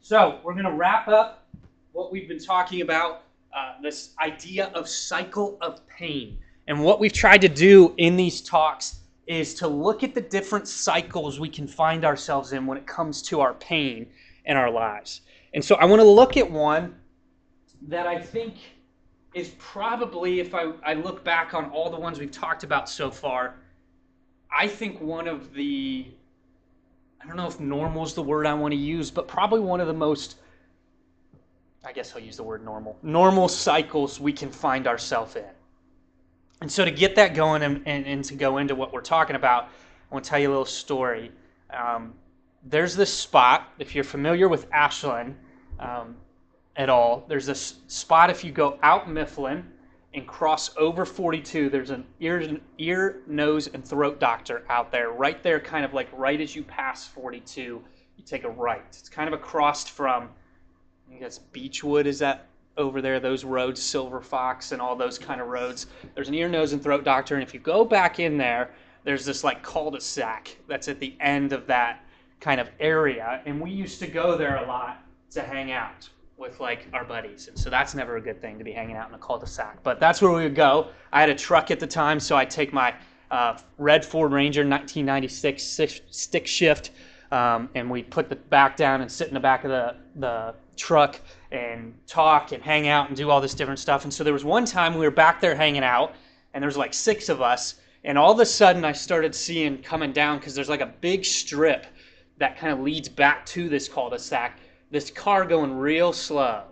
so we're going to wrap up what we've been talking about uh, this idea of cycle of pain. And what we've tried to do in these talks is to look at the different cycles we can find ourselves in when it comes to our pain in our lives. And so I want to look at one that I think is probably, if I, I look back on all the ones we've talked about so far, I think one of the, I don't know if normal is the word I want to use, but probably one of the most, I guess I'll use the word normal, normal cycles we can find ourselves in. And so to get that going and, and, and, to go into what we're talking about, I want to tell you a little story. Um, there's this spot, if you're familiar with Ashland um, at all, there's this spot if you go out Mifflin and cross over 42, there's an ear, ear, nose, and throat doctor out there, right there, kind of like right as you pass 42, you take a right. It's kind of across from, I think that's Beechwood, is that over there, those roads, Silver Fox, and all those kind of roads. There's an ear, nose, and throat doctor, and if you go back in there, there's this like cul-de-sac that's at the end of that kind of area, and we used to go there a lot to hang out with like our buddies, and so that's never a good thing to be hanging out in a cul-de-sac. But that's where we would go. I had a truck at the time, so I'd take my uh, red Ford Ranger 1996 stick shift, um, and we'd put the back down and sit in the back of the the truck and talk and hang out and do all this different stuff. And so there was one time we were back there hanging out, and there was like six of us, and all of a sudden I started seeing coming down because there's like a big strip that kind of leads back to this cul-de-sac. This car going real slow.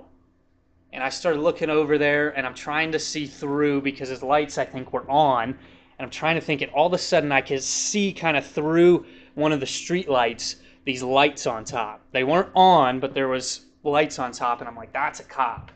And I started looking over there and I'm trying to see through because his lights I think were on. And I'm trying to think and all of a sudden I could see kind of through one of the street lights these lights on top. They weren't on, but there was lights on top and I'm like, that's a cop.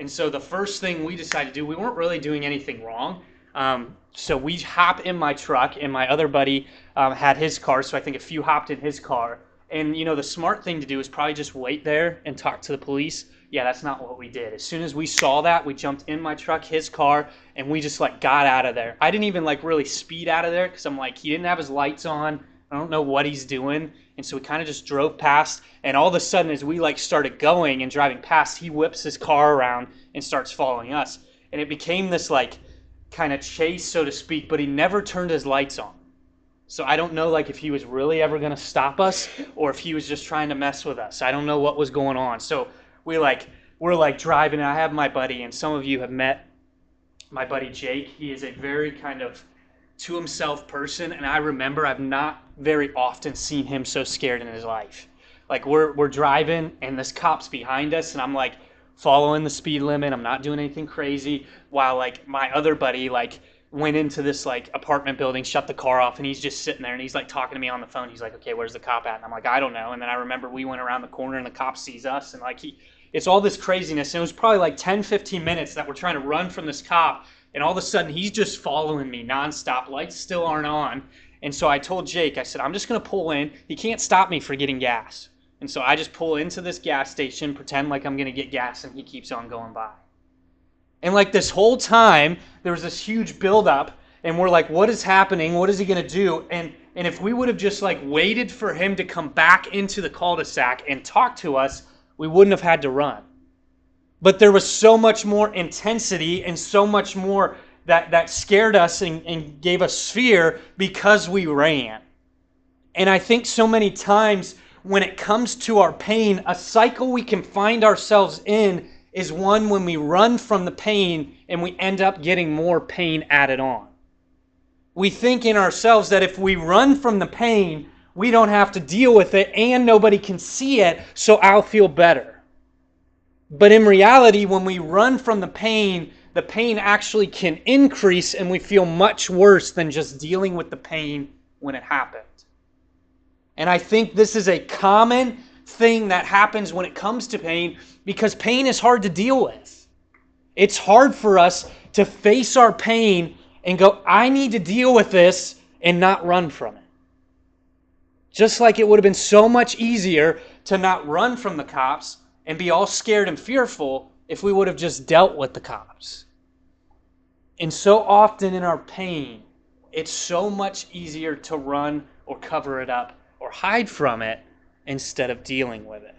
And so the first thing we decided to do, we weren't really doing anything wrong. Um, so we hop in my truck, and my other buddy um, had his car. So I think a few hopped in his car. And you know, the smart thing to do is probably just wait there and talk to the police. Yeah, that's not what we did. As soon as we saw that, we jumped in my truck, his car, and we just like got out of there. I didn't even like really speed out of there because I'm like, he didn't have his lights on. I don't know what he's doing. And so we kind of just drove past. And all of a sudden, as we like started going and driving past, he whips his car around and starts following us. And it became this like kind of chase, so to speak, but he never turned his lights on. So I don't know like if he was really ever going to stop us or if he was just trying to mess with us. I don't know what was going on. So we like we're like driving and I have my buddy and some of you have met my buddy Jake. He is a very kind of to himself person and I remember I've not very often seen him so scared in his life. Like we're we're driving and this cop's behind us and I'm like following the speed limit. I'm not doing anything crazy. While like my other buddy like went into this like apartment building, shut the car off, and he's just sitting there and he's like talking to me on the phone. He's like, "Okay, where's the cop at?" And I'm like, "I don't know." And then I remember we went around the corner and the cop sees us and like he it's all this craziness. And it was probably like 10, 15 minutes that we're trying to run from this cop, and all of a sudden he's just following me nonstop. Lights still aren't on. And so I told Jake, I said, I'm just gonna pull in. He can't stop me for getting gas. And so I just pull into this gas station, pretend like I'm to get gas, and he keeps on going by. And like this whole time, there was this huge buildup, and we're like, what is happening? What is he going to do? And and if we would have just like waited for him to come back into the cul-de-sac and talk to us, we wouldn't have had to run. But there was so much more intensity and so much more that, that scared us and, and gave us fear because we ran. And I think so many times when it comes to our pain, a cycle we can find ourselves in is one when we run from the pain and we end up getting more pain added on. We think in ourselves that if we run from the pain, we don't have to deal with it and nobody can see it, so I'll feel better. But in reality, when we run from the pain, the pain actually can increase and we feel much worse than just dealing with the pain when it happened. And I think this is a common thing that happens when it comes to pain because pain is hard to deal with. It's hard for us to face our pain and go, I need to deal with this and not run from it. Just like it would have been so much easier to not run from the cops and be all scared and fearful if we would have just dealt with the cops. And so often in our pain, it's so much easier to run or cover it up or hide from it instead of dealing with it.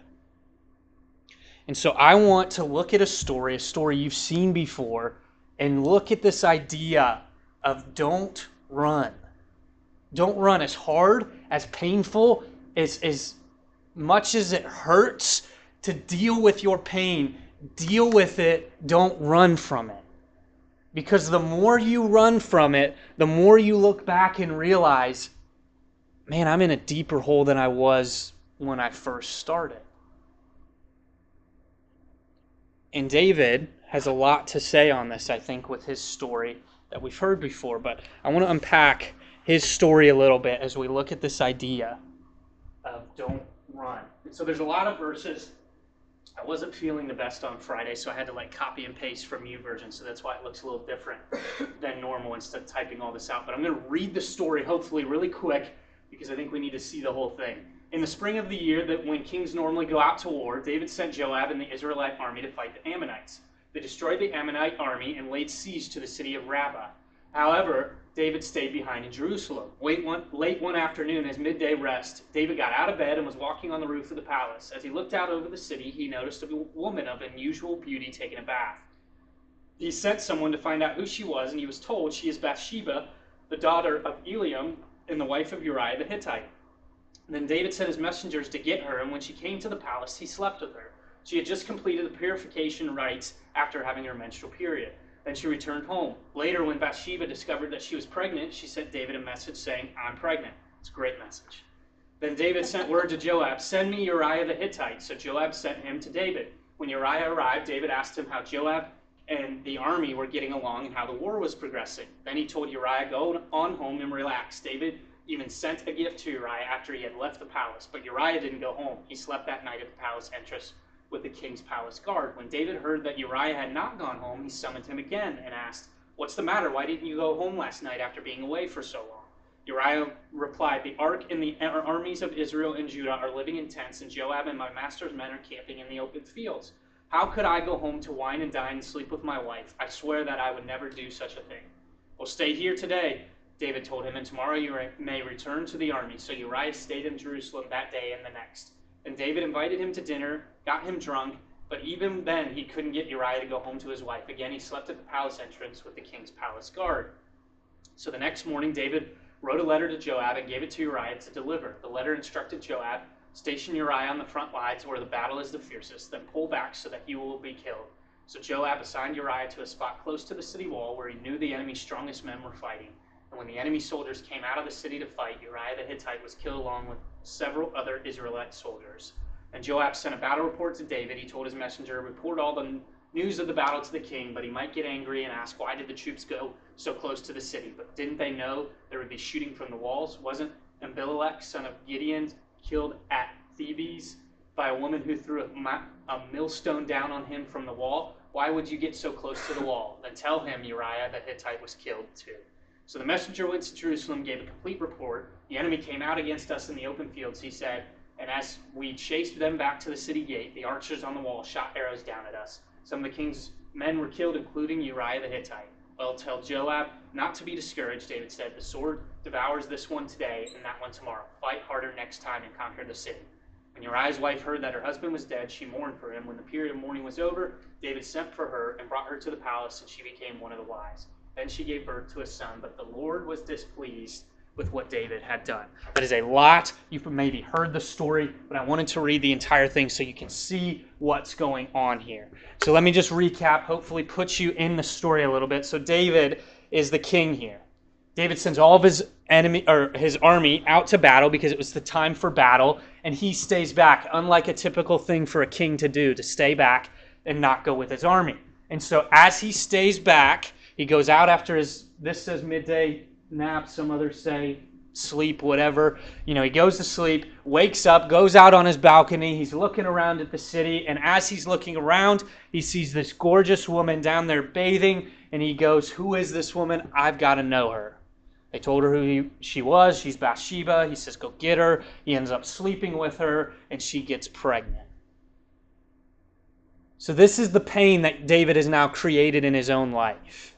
And so I want to look at a story, a story you've seen before, and look at this idea of don't run. Don't run as hard, as painful, as, as much as it hurts to deal with your pain. Deal with it, don't run from it. Because the more you run from it, the more you look back and realize, man, I'm in a deeper hole than I was when I first started. And David has a lot to say on this, I think, with his story that we've heard before. But I want to unpack his story a little bit as we look at this idea of don't run. So there's a lot of verses. I wasn't feeling the best on Friday, so I had to like copy and paste from YouVersion, So that's why it looks a little different than normal instead of typing all this out. But I'm going to read the story, hopefully, really quick, because I think we need to see the whole thing. In the spring of the year, that when kings normally go out to war, David sent Joab and the Israelite army to fight the Ammonites. They destroyed the Ammonite army and laid siege to the city of Rabbah. However, David stayed behind in Jerusalem. Late one, late one afternoon, as midday rest, David got out of bed and was walking on the roof of the palace. As he looked out over the city, he noticed a woman of unusual beauty taking a bath. He sent someone to find out who she was, and he was told she is Bathsheba, the daughter of Eliam and the wife of Uriah the Hittite. Then David sent his messengers to get her, and when she came to the palace, he slept with her. She had just completed the purification rites after having her menstrual period. Then she returned home. Later, when Bathsheba discovered that she was pregnant, she sent David a message saying, I'm pregnant. It's a great message. Then David sent word to Joab, Send me Uriah the Hittite. So Joab sent him to David. When Uriah arrived, David asked him how Joab and the army were getting along and how the war was progressing. Then he told Uriah, Go on home and relax. David even sent a gift to Uriah after he had left the palace. But Uriah didn't go home. He slept that night at the palace entrance with the king's palace guard. When David heard that Uriah had not gone home, he summoned him again and asked, What's the matter? Why didn't you go home last night after being away for so long? Uriah replied, The ark and the uh, armies of Israel and Judah are living in tents, and Joab and my master's men are camping in the open fields. How could I go home to wine and dine and sleep with my wife? I swear that I would never do such a thing. Well, stay here today, David told him, and tomorrow you may return to the army. So Uriah stayed in Jerusalem that day and the next. And David invited him to dinner, got him drunk, but even then he couldn't get Uriah to go home to his wife. Again, he slept at the palace entrance with the king's palace guard. So the next morning, David wrote a letter to Joab and gave it to Uriah to deliver. The letter instructed Joab station Uriah on the front lines where the battle is the fiercest, then pull back so that he will be killed. So Joab assigned Uriah to a spot close to the city wall where he knew the enemy's strongest men were fighting. And when the enemy soldiers came out of the city to fight, Uriah the Hittite was killed along with several other Israelite soldiers. And Joab sent a battle report to David. He told his messenger, report all the news of the battle to the king, but he might get angry and ask, why did the troops go so close to the city? But didn't they know there would be shooting from the walls? Wasn't Abimelech, son of Gideon, killed at Thebez by a woman who threw a, a millstone down on him from the wall? Why would you get so close to the wall? Then tell him Uriah the Hittite was killed too. So the messenger went to Jerusalem, gave a complete report. The enemy came out against us in the open fields, he said, and as we chased them back to the city gate, the archers on the wall shot arrows down at us. Some of the king's men were killed, including Uriah the Hittite. Well, tell Joab not to be discouraged, David said. The sword devours this one today and that one tomorrow. Fight harder next time and conquer the city. When Uriah's wife heard that her husband was dead, she mourned for him. When the period of mourning was over, David sent for her and brought her to the palace, and she became one of the wives. Then she gave birth to a son, but the Lord was displeased with what David had done. That is a lot. You've maybe heard the story, but I wanted to read the entire thing so you can see what's going on here. So let me just recap, hopefully put you in the story a little bit. So David is the king here. David sends all of his enemy or his army out to battle because it was the time for battle, and he stays back, unlike a typical thing for a king to do, to stay back and not go with his army. And so as he stays back, he goes out after his, this says midday nap, some others say sleep, whatever. You know, he goes to sleep, wakes up, goes out on his balcony. He's looking around at the city. And as he's looking around, he sees this gorgeous woman down there bathing. And he goes, Who is this woman? I've got to know her. They told her who he, she was. She's Bathsheba. He says, Go get her. He ends up sleeping with her, and she gets pregnant. So, this is the pain that David has now created in his own life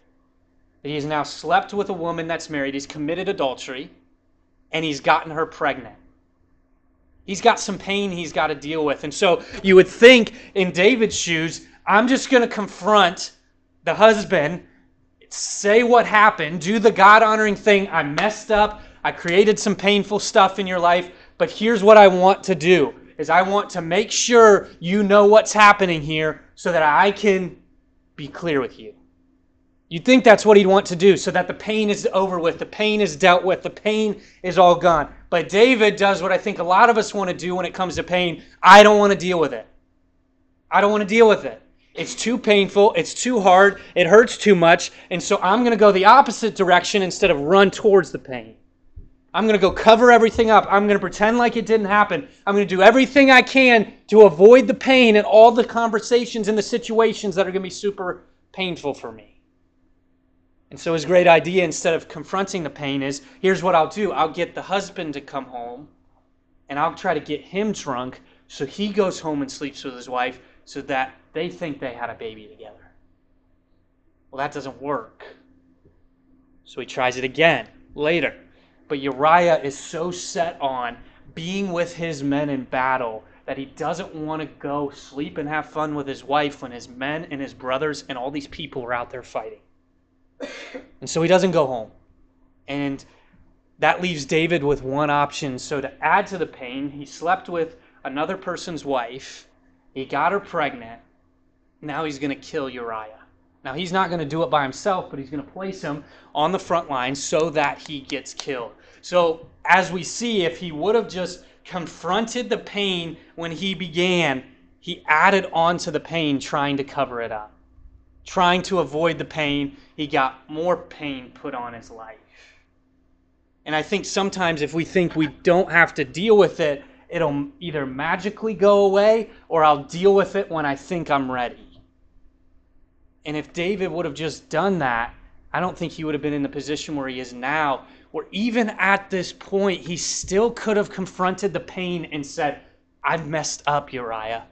that he has now slept with a woman that's married, he's committed adultery, and he's gotten her pregnant. He's got some pain he's got to deal with. And so you would think in David's shoes, I'm just going to confront the husband, say what happened, do the God honoring thing. I messed up. I created some painful stuff in your life, but here's what I want to do is I want to make sure you know what's happening here so that I can be clear with you. You'd think that's what he'd want to do so that the pain is over with, the pain is dealt with, the pain is all gone. But David does what I think a lot of us want to do when it comes to pain. I don't want to deal with it. I don't want to deal with it. It's too painful, it's too hard, it hurts too much, and so I'm going to go the opposite direction instead of run towards the pain. I'm going to go cover everything up. I'm going to pretend like it didn't happen. I'm going to do everything I can to avoid the pain and all the conversations and the situations that are going to be super painful for me. And so his great idea, instead of confronting the pain, is here's what I'll do I'll get the husband to come home and I'll try to get him drunk so he goes home and sleeps with his wife so that they think they had a baby together. Well, that doesn't work. So he tries it again later. But Uriah is so set on being with his men in battle that he doesn't want to go sleep and have fun with his wife when his men and his brothers and all these people are out there fighting. And so he doesn't go home. And that leaves David with one option. So to add to the pain, he slept with another person's wife. He got her pregnant. Now he's going to kill Uriah. Now he's not going to do it by himself, but he's going to place him on the front line so that he gets killed. So as we see, if he would have just confronted the pain when he began, he added on to the pain trying to cover it up trying to avoid the pain, he got more pain put on his life. And I think sometimes if we think we don't have to deal with it, it'll either magically go away or I'll deal with it when I think I'm ready. And if David would have just done that, I don't think he would have been in the position where he is now, where even at this point, he still could have confronted the pain and said, I've messed up, Uriah.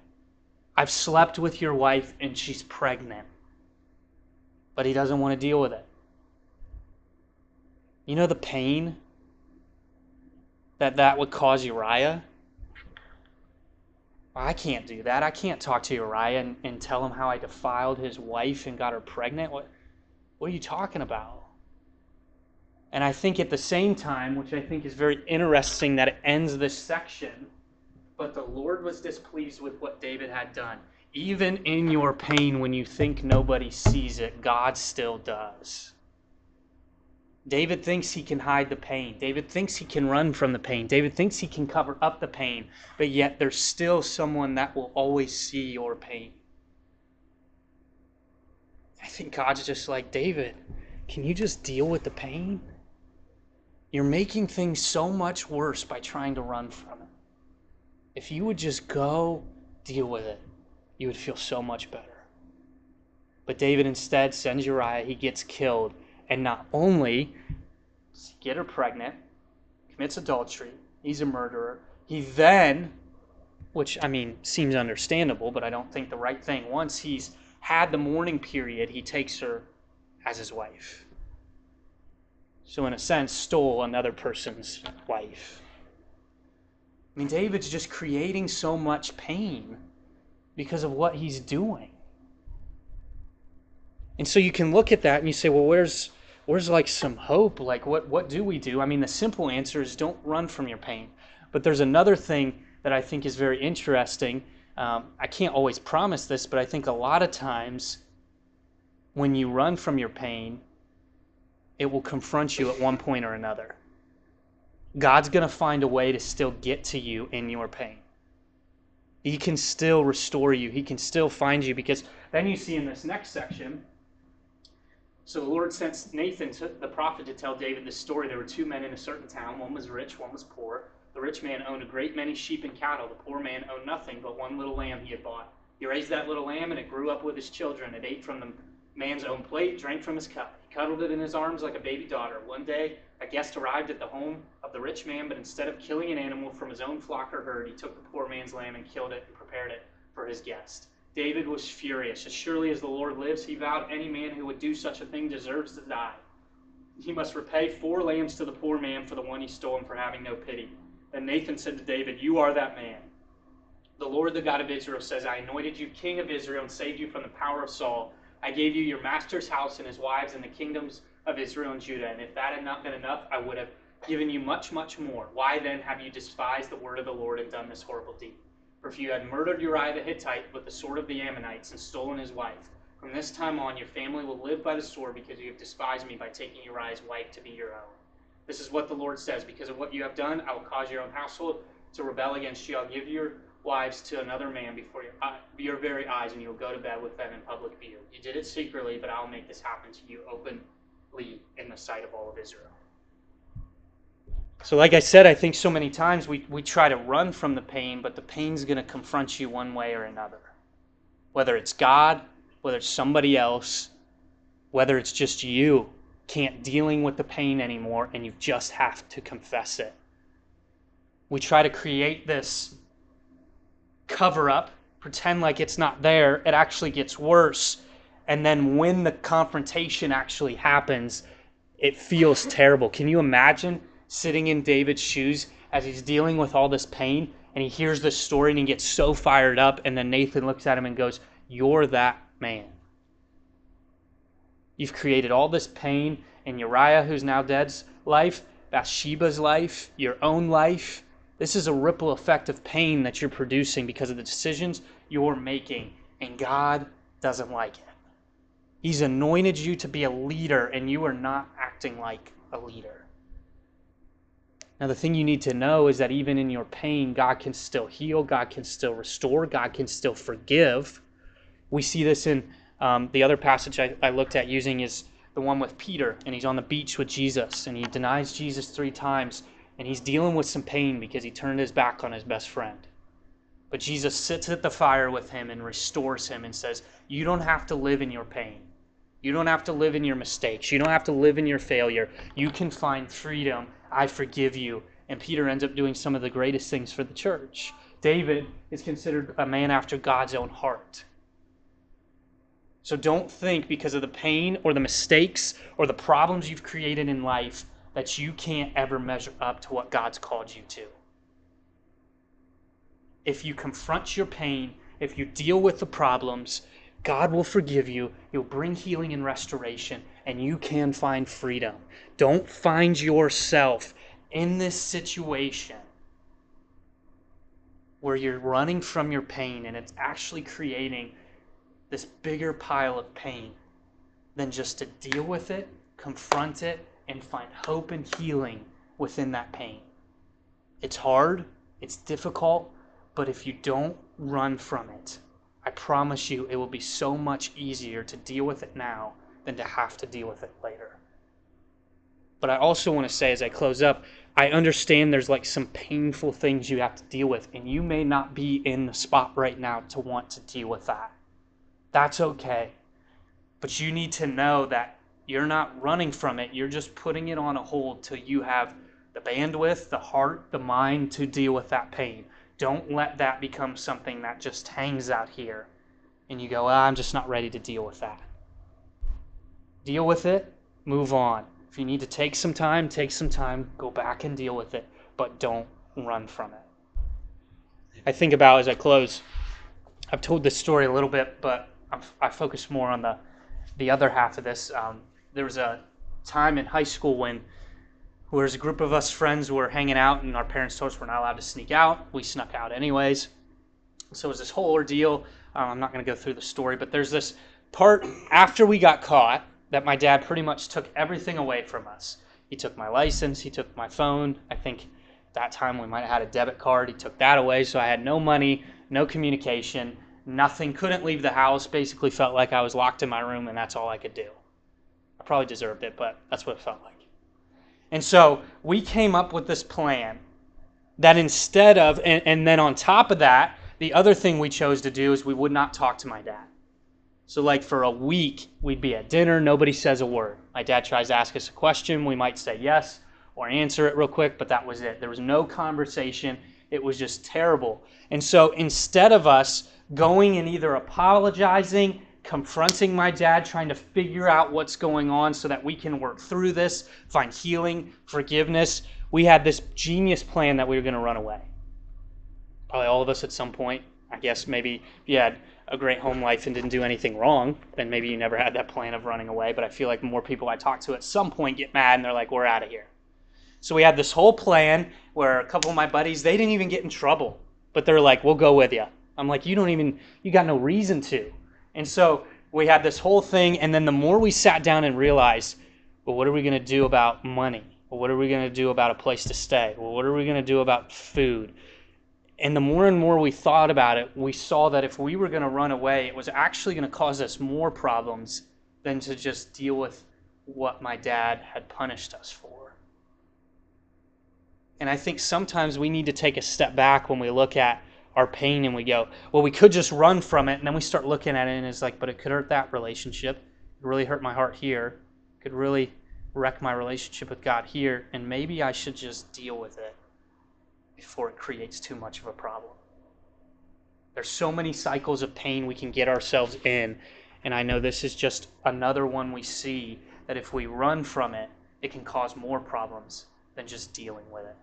I've slept with your wife and she's pregnant but he doesn't want to deal with it. You know the pain that that would cause Uriah? I can't do that. I can't talk to Uriah and, and tell him how I defiled his wife and got her pregnant. What, what are you talking about? And I think at the same time, which I think is very interesting that it ends this section, but the Lord was displeased with what David had done. Even in your pain, when you think nobody sees it, God still does. David thinks he can hide the pain. David thinks he can run from the pain. David thinks he can cover up the pain. But yet, there's still someone that will always see your pain. I think God's just like, David, can you just deal with the pain? You're making things so much worse by trying to run from it. If you would just go deal with it you would feel so much better. But David instead sends Uriah, he gets killed, and not only does he get her pregnant, commits adultery, he's a murderer, he then, which I mean seems understandable, but I don't think the right thing, once he's had the mourning period, he takes her as his wife. So, in a sense, stole another person's wife. I mean, David's just creating so much pain because of what he's doing. And so you can look at that and you say, well, where's where's like some hope? Like what what do we do? I mean, the simple answer is don't run from your pain. But there's another thing that I think is very interesting. Um, I can't always promise this, but I think a lot of times when you run from your pain, it will confront you at one point or another. God's going to find a way to still get to you in your pain. He can still restore you. He can still find you because then you see in this next section. So the Lord sent Nathan, to, the prophet, to tell David this story. There were two men in a certain town. One was rich, one was poor. The rich man owned a great many sheep and cattle. The poor man owned nothing but one little lamb he had bought. He raised that little lamb, and it grew up with his children. It ate from the man's own plate, drank from his cup. He cuddled it in his arms like a baby daughter. One day, a guest arrived at the home the rich man, but instead of killing an animal from his own flock or herd, he took the poor man's lamb and killed it and prepared it for his guest. David was furious. As surely as the Lord lives, he vowed any man who would do such a thing deserves to die. He must repay four lambs to the poor man for the one he stole and for having no pity. And Nathan said to David, You are that man. The Lord, the God of Israel, says, I anointed you king of Israel and saved you from the power of Saul. I gave you your master's house and his wives and the kingdoms of Israel and Judah. And if that had not been enough, I would have given you much, much more. Why then have you despised the word of the Lord and done this horrible deed? For if you had murdered Uriah the Hittite with the sword of the Ammonites and stolen his wife, from this time on your family will live by the sword because you have despised me by taking Uriah's wife to be your own. This is what the Lord says Because of what you have done, I will cause your own household to rebel against you. I'll give your wives to another man before your, your very eyes, and you'll go to bed with them in public view. You did it secretly, but I'll make this happen to you openly in the sight of all of Israel. So, like I said, I think so many times we, we try to run from the pain, but the pain's going to confront you one way or another. Whether it's God, whether it's somebody else, whether it's just you can't dealing with the pain anymore and you just have to confess it. We try to create this cover up, pretend like it's not there. It actually gets worse. And then when the confrontation actually happens, it feels terrible. Can you imagine sitting in David's shoes as he's dealing with all this pain and he hears this story and he gets so fired up and then Nathan looks at him and goes, "You're that man." You've created all this pain in Uriah, who's now dead's life, Bathsheba's life, your own life. This is a ripple effect of pain that you're producing because of the decisions you're making, and God doesn't like it. He's anointed you to be a leader, and you are not acting like a leader. Now, the thing you need to know is that even in your pain, God can still heal, God can still restore, God can still forgive. We see this in um, the other passage I, I looked at using is the one with Peter, and he's on the beach with Jesus, and he denies Jesus three times, and he's dealing with some pain because he turned his back on his best friend. But Jesus sits at the fire with him and restores him and says, You don't have to live in your pain. You don't have to live in your mistakes. You don't have to live in your failure. You can find freedom. I forgive you. And Peter ends up doing some of the greatest things for the church. David is considered a man after God's own heart. So don't think because of the pain or the mistakes or the problems you've created in life that you can't ever measure up to what God's called you to. If you confront your pain, if you deal with the problems, God will forgive you. He'll bring healing and restoration, and you can find freedom. Don't find yourself in this situation where you're running from your pain and it's actually creating this bigger pile of pain than just to deal with it, confront it, and find hope and healing within that pain. It's hard, it's difficult, but if you don't run from it, I promise you it will be so much easier to deal with it now than to have to deal with it later. But I also want to say as I close up, I understand there's like some painful things you have to deal with, and you may not be in the spot right now to want to deal with that. That's okay. But you need to know that you're not running from it. You're just putting it on a hold till you have the bandwidth, the heart, the mind to deal with that pain. Don't let that become something that just hangs out here and you go, I'm just not ready to deal with that. Deal with it, move on. If you need to take some time, take some time, go back and deal with it, but don't run from it. I think about as I close, I've told this story a little bit, but I focus more on the the other half of this. Um, there was a time in high school when there was a group of us friends were hanging out, and our parents told us we're not allowed to sneak out. We snuck out anyways. So it was this whole ordeal. Um, I'm not going to go through the story, but there's this part after we got caught that my dad pretty much took everything away from us. He took my license, he took my phone. I think that time we might have had a debit card. He took that away, so I had no money, no communication nothing, couldn't leave the house, basically felt like I was locked in my room and that's all I could do. I probably deserved it, but that's what it felt like. And so we came up with this plan that instead of, and, and then on top of that, the other thing we chose to do is we would not talk to my dad. So, like for a week, we'd be at dinner, nobody says a word. My dad tries to ask us a question, we might say yes or answer it real quick, but that was it. There was no conversation, it was just terrible. And so, instead of us going and either apologizing, confronting my dad, trying to figure out what's going on so that we can work through this, find healing, forgiveness. we had this genius plan that we were going to run away. Probably all of us at some point. I guess maybe you had a great home life and didn't do anything wrong, then maybe you never had that plan of running away. But I feel like more people I talk to at some point get mad and they're like, we're out of here. So we had this whole plan where a couple of my buddies, they didn't even get in trouble, but they're like, we'll go with you. I'm like, you don't even, you got no reason to. And so we had this whole thing. And then the more we sat down and realized, well, what are we going to do about money? Well, what are we going to do about a place to stay? Well, what are we going to do about food? And the more and more we thought about it, we saw that if we were going to run away, it was actually going to cause us more problems than to just deal with what my dad had punished us for. And I think sometimes we need to take a step back when we look at our pain and we go, well, we could just run from it. And then we start looking at it and it's like, but it could hurt that relationship. It really hurt my heart here. It could really wreck my relationship with God here. And maybe I should just deal with it before it creates too much of a problem. There's so many cycles of pain we can get ourselves in. And I know this is just another one we see that if we run from it, it can cause more problems than just dealing with it.